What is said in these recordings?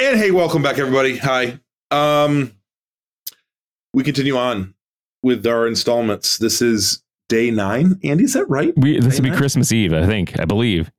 And hey, welcome back, everybody. Hi. Um, we continue on with our installments. This is day nine. Andy, is that right? We, this Day will be? Christmas Eve, I think. I believe.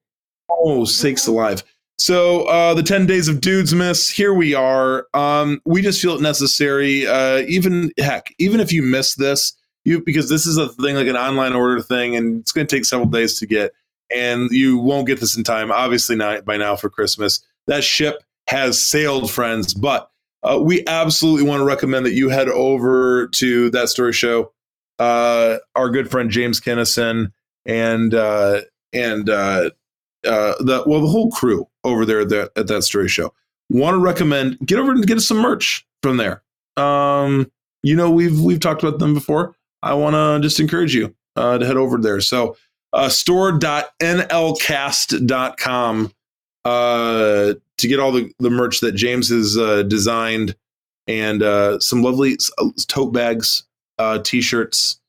Oh, sakes alive. So uh the 10 days of dudes miss, here we are. Um, we just feel it necessary. Uh even heck, even if you miss this, you because this is a thing like an online order thing, and it's gonna take several days to get, and you won't get this in time, obviously not by now for Christmas. That ship has sailed, friends, but uh, we absolutely want to recommend that you head over to that story show. Uh, our good friend James Kennison and uh, and uh, uh, the well, the whole crew over there at that, at that story show want to recommend get over and get us some merch from there. Um, you know, we've we've talked about them before. I want to just encourage you uh, to head over there. So, uh, store.nlcast.com uh, to get all the, the merch that James has uh, designed and uh, some lovely tote bags, uh, t-shirts,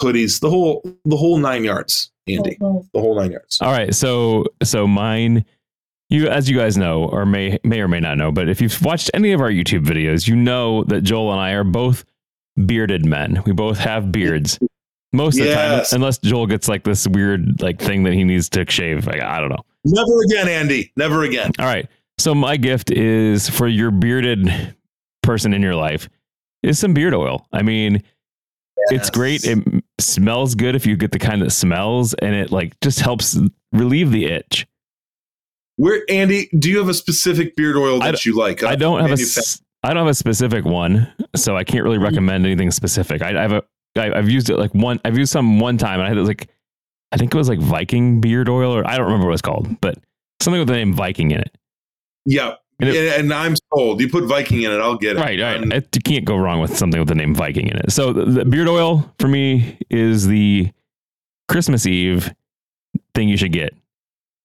hoodies, the whole the whole nine yards, Andy, the whole nine yards. All right, so so mine, you as you guys know, or may may or may not know, but if you've watched any of our YouTube videos, you know that Joel and I are both bearded men. We both have beards. Most of the time, unless Joel gets like this weird like thing that he needs to shave. Like, I don't know. Never again, Andy. Never again. All right. So my gift is for your bearded person in your life is some beard oil. I mean, it's great. It smells good if you get the kind that smells and it like just helps relieve the itch. Where Andy, do you have a specific beard oil that you like? I uh, don't have a Manufa- don't have a specific one, so I can't really mm-hmm. recommend anything specific. I, I have a I, I've used it like one. I've used some one time, and I had it like I think it was like Viking beard oil, or I don't remember what it's called, but something with the name Viking in it. Yeah. And it- and I'm sold. You put Viking in it, I'll get it. Right, right. You can't go wrong with something with the name Viking in it. So the, the beard oil for me is the Christmas Eve thing you should get.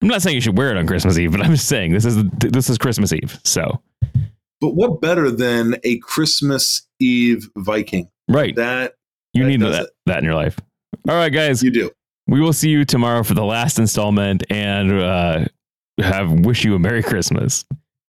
I'm not saying you should wear it on Christmas Eve, but I'm just saying this is this is Christmas Eve. So but what better than a Christmas Eve Viking? right, That you that need that it. that in your life. All right, guys. you do. We will see you tomorrow for the last installment and uh, have wish you a Merry Christmas.